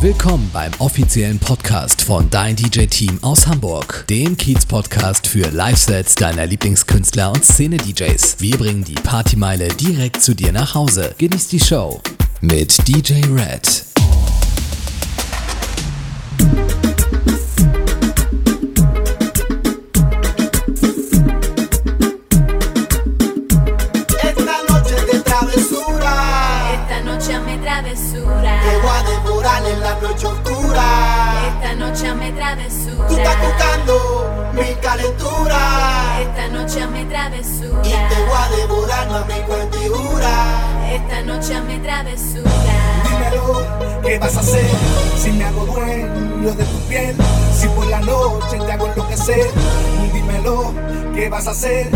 Willkommen beim offiziellen Podcast von Dein DJ Team aus Hamburg, dem Kiez-Podcast für Live-Sets deiner Lieblingskünstler und Szene-DJs. Wir bringen die Partymeile direkt zu dir nach Hause. Genieß die Show mit DJ Red. Travesura. Dímelo, ¿qué vas a hacer? Si me hago dueño de tu piel, si por la noche te hago enloquecer. Dímelo, ¿qué vas a hacer?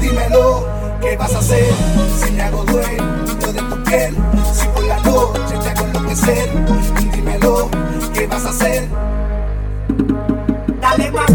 Dímelo, ¿qué vas a hacer? Si me hago dueño de tu piel, si por la noche te hago enloquecer. Dímelo, ¿qué vas a hacer? Dale más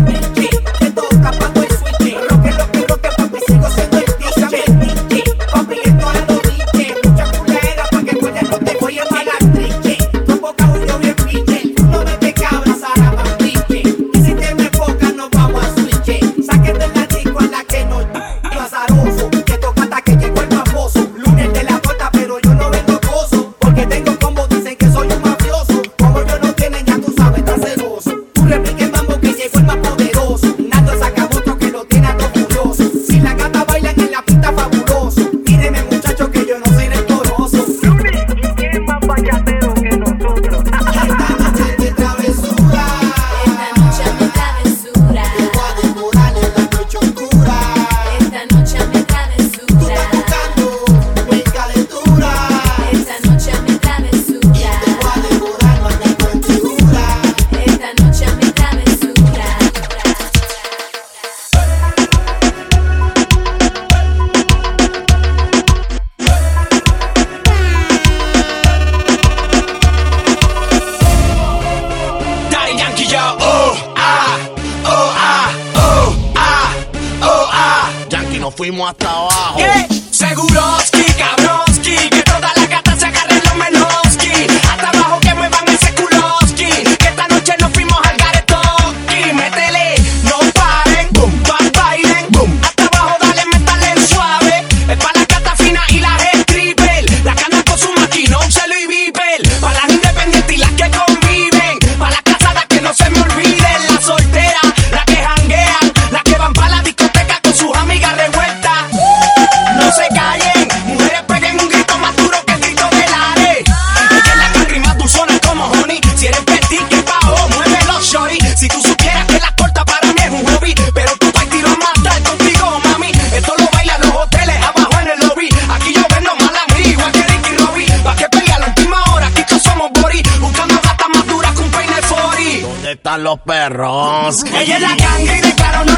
perros. Ella es la ganga y de claro no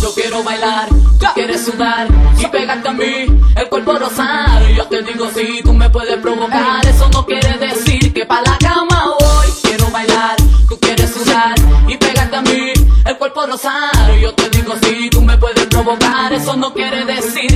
Yo quiero bailar, tú quieres sudar y pegarte a mí, el cuerpo rosado. Yo te digo si sí, tú me puedes provocar, eso no quiere decir que pa' la cama voy. Quiero bailar, tú quieres sudar y pegarte a mí, el cuerpo rosado. Yo te digo si sí, tú me puedes provocar, eso no quiere decir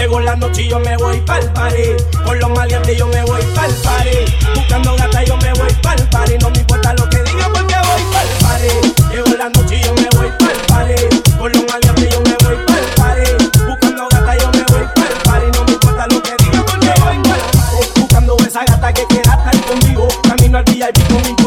Llegó la noche y yo me voy pa'l party. Con los maleantes yo me voy pa'l party. Buscando gata yo me voy pa'l party. No me importa lo que digan porque voy pa'l party. Llegó la noche y yo me voy pa'l party. Con los maleantes yo me voy pa'l party. Buscando gata yo me voy pa'l party. No me importa lo que digan porque voy pa'l party. Buscando esa gata que quiera estar conmigo. Camino al VIP con mi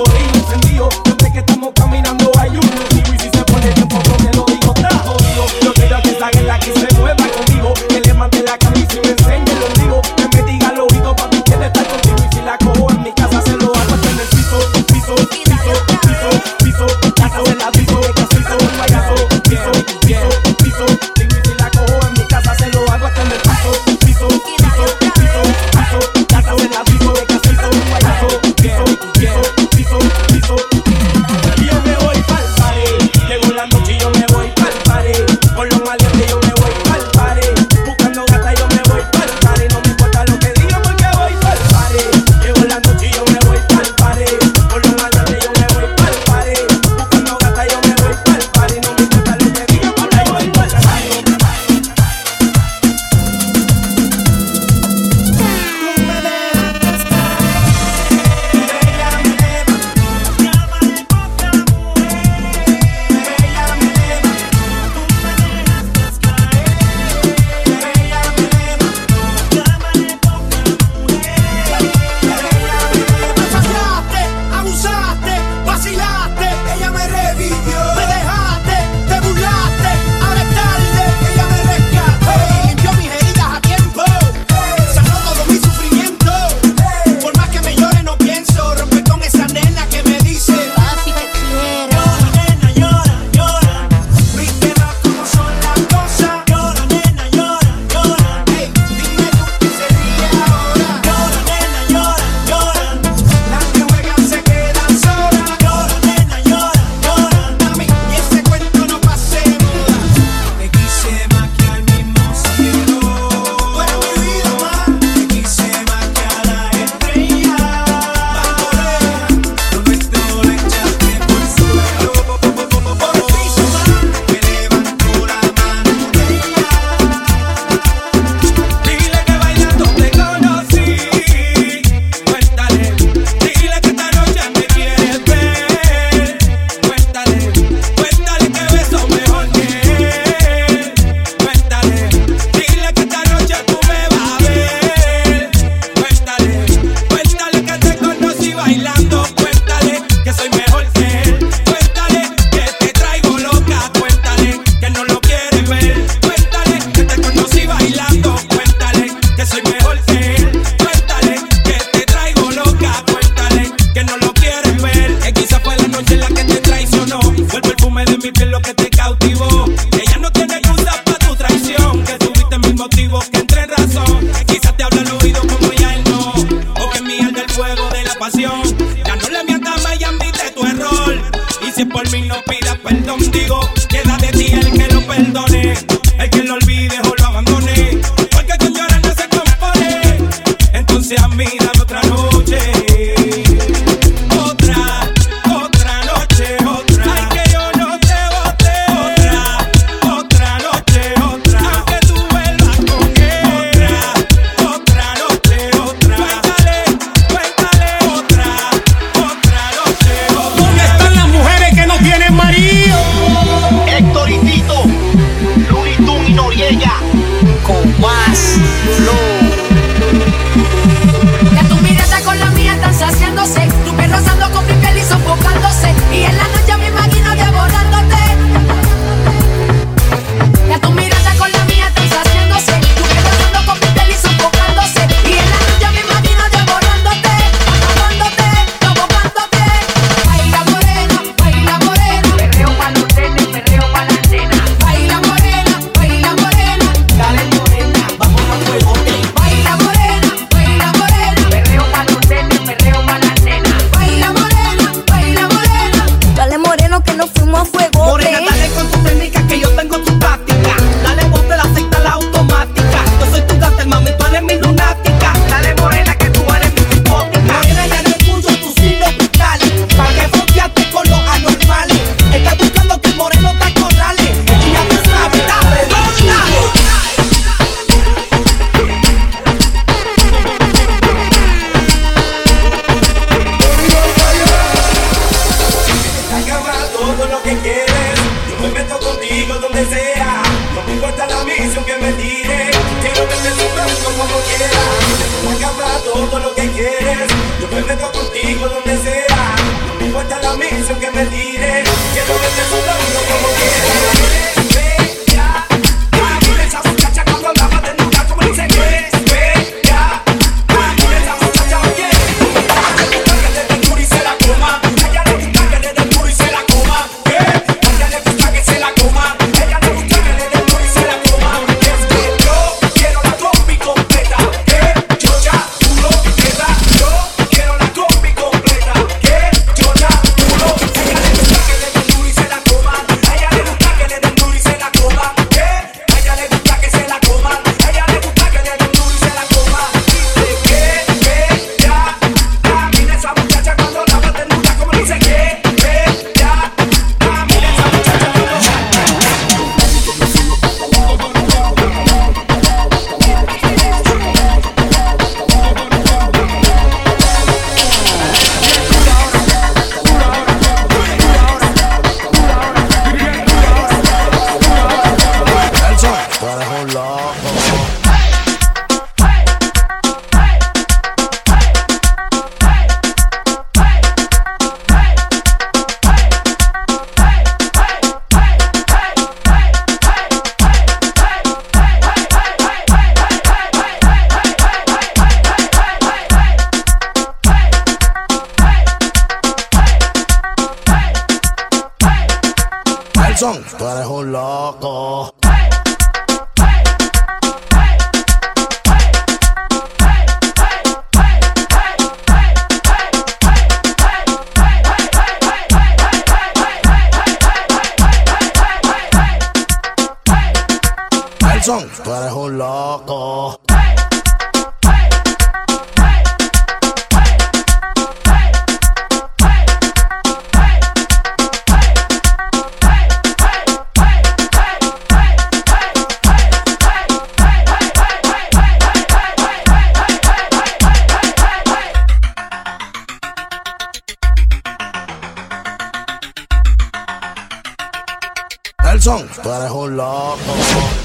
Nelson, tú eres un loco.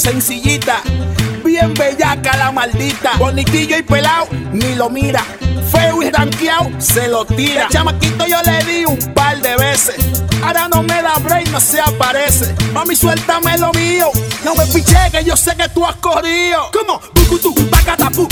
sencillita, bien bellaca la maldita, bonitillo y pelado, ni lo mira, feo y ranqueado, se lo tira. El chamaquito yo le di un par de veces, ahora no me da break, no se aparece. Mami, suéltame lo mío, no me piche que yo sé que tú has corrido. Como, bucutú, pacatapu.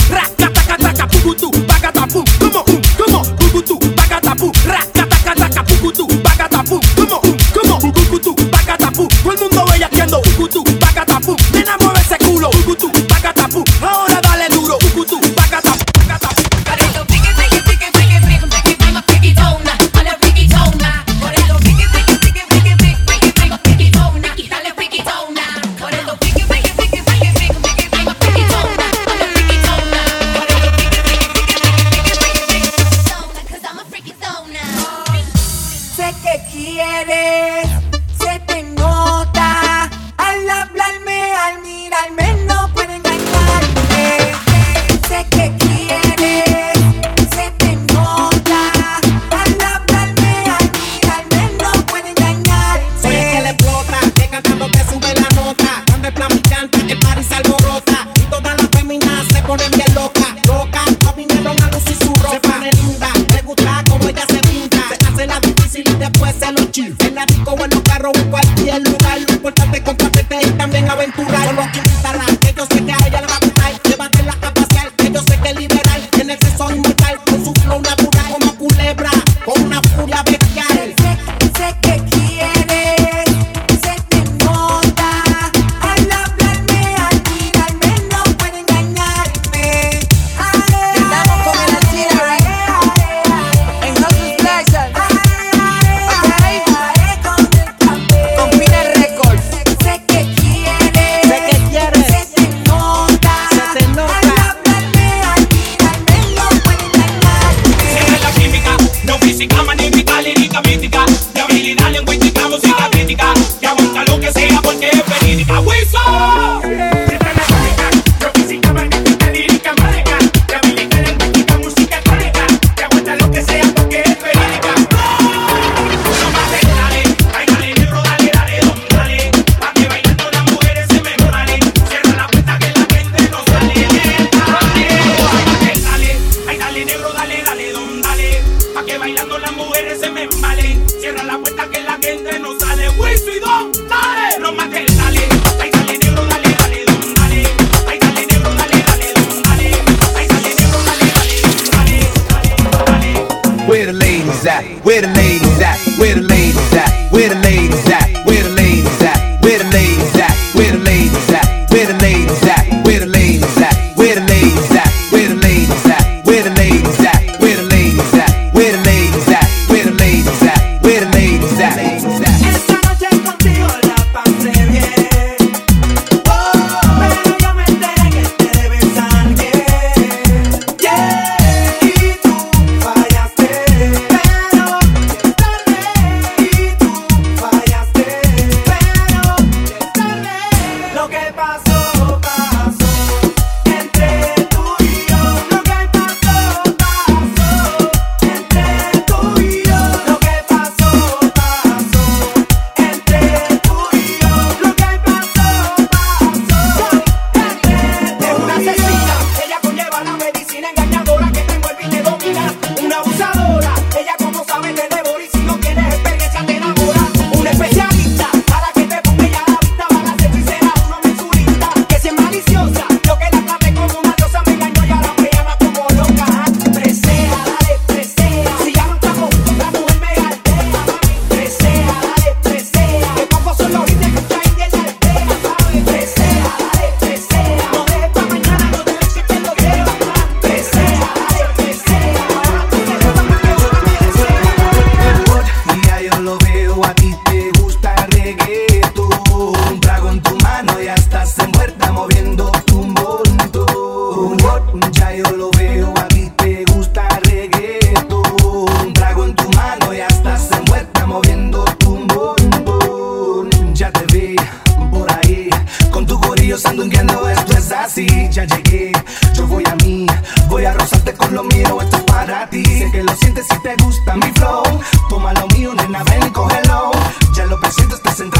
flow. Toma lo mío, nena, ven y cógelo. Ya lo presento, está sentado.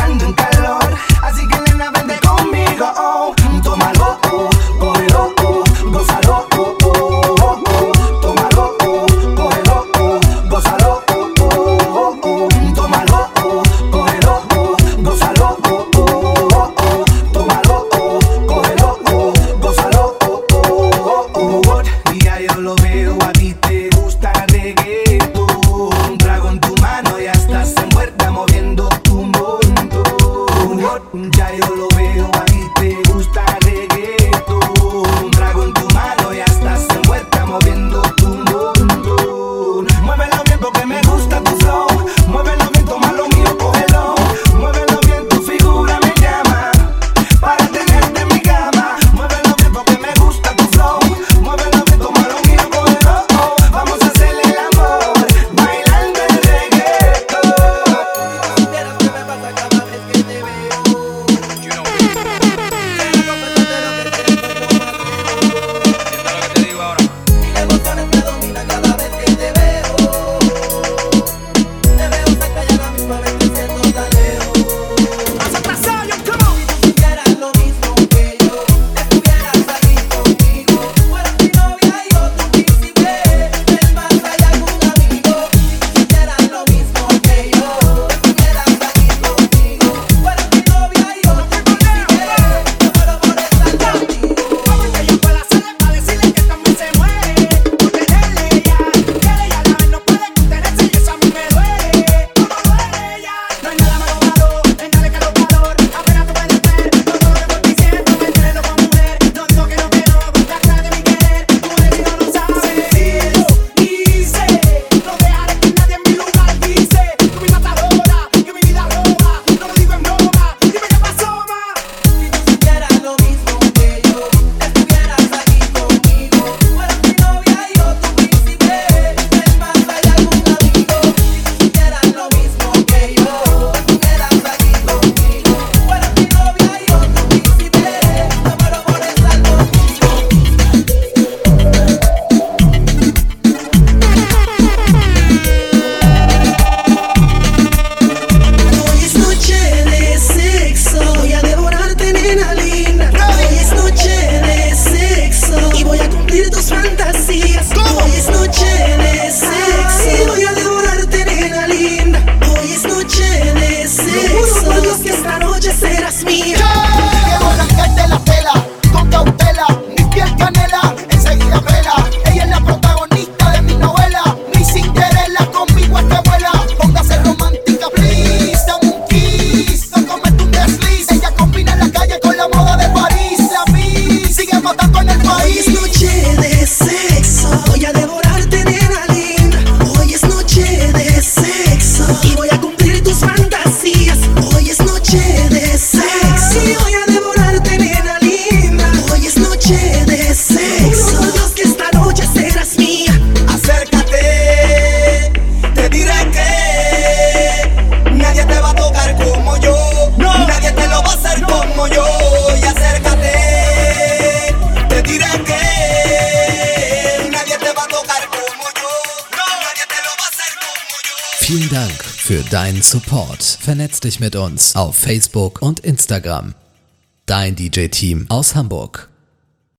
Deinen Support. Vernetz dich mit uns auf Facebook und Instagram. Dein DJ-Team aus Hamburg.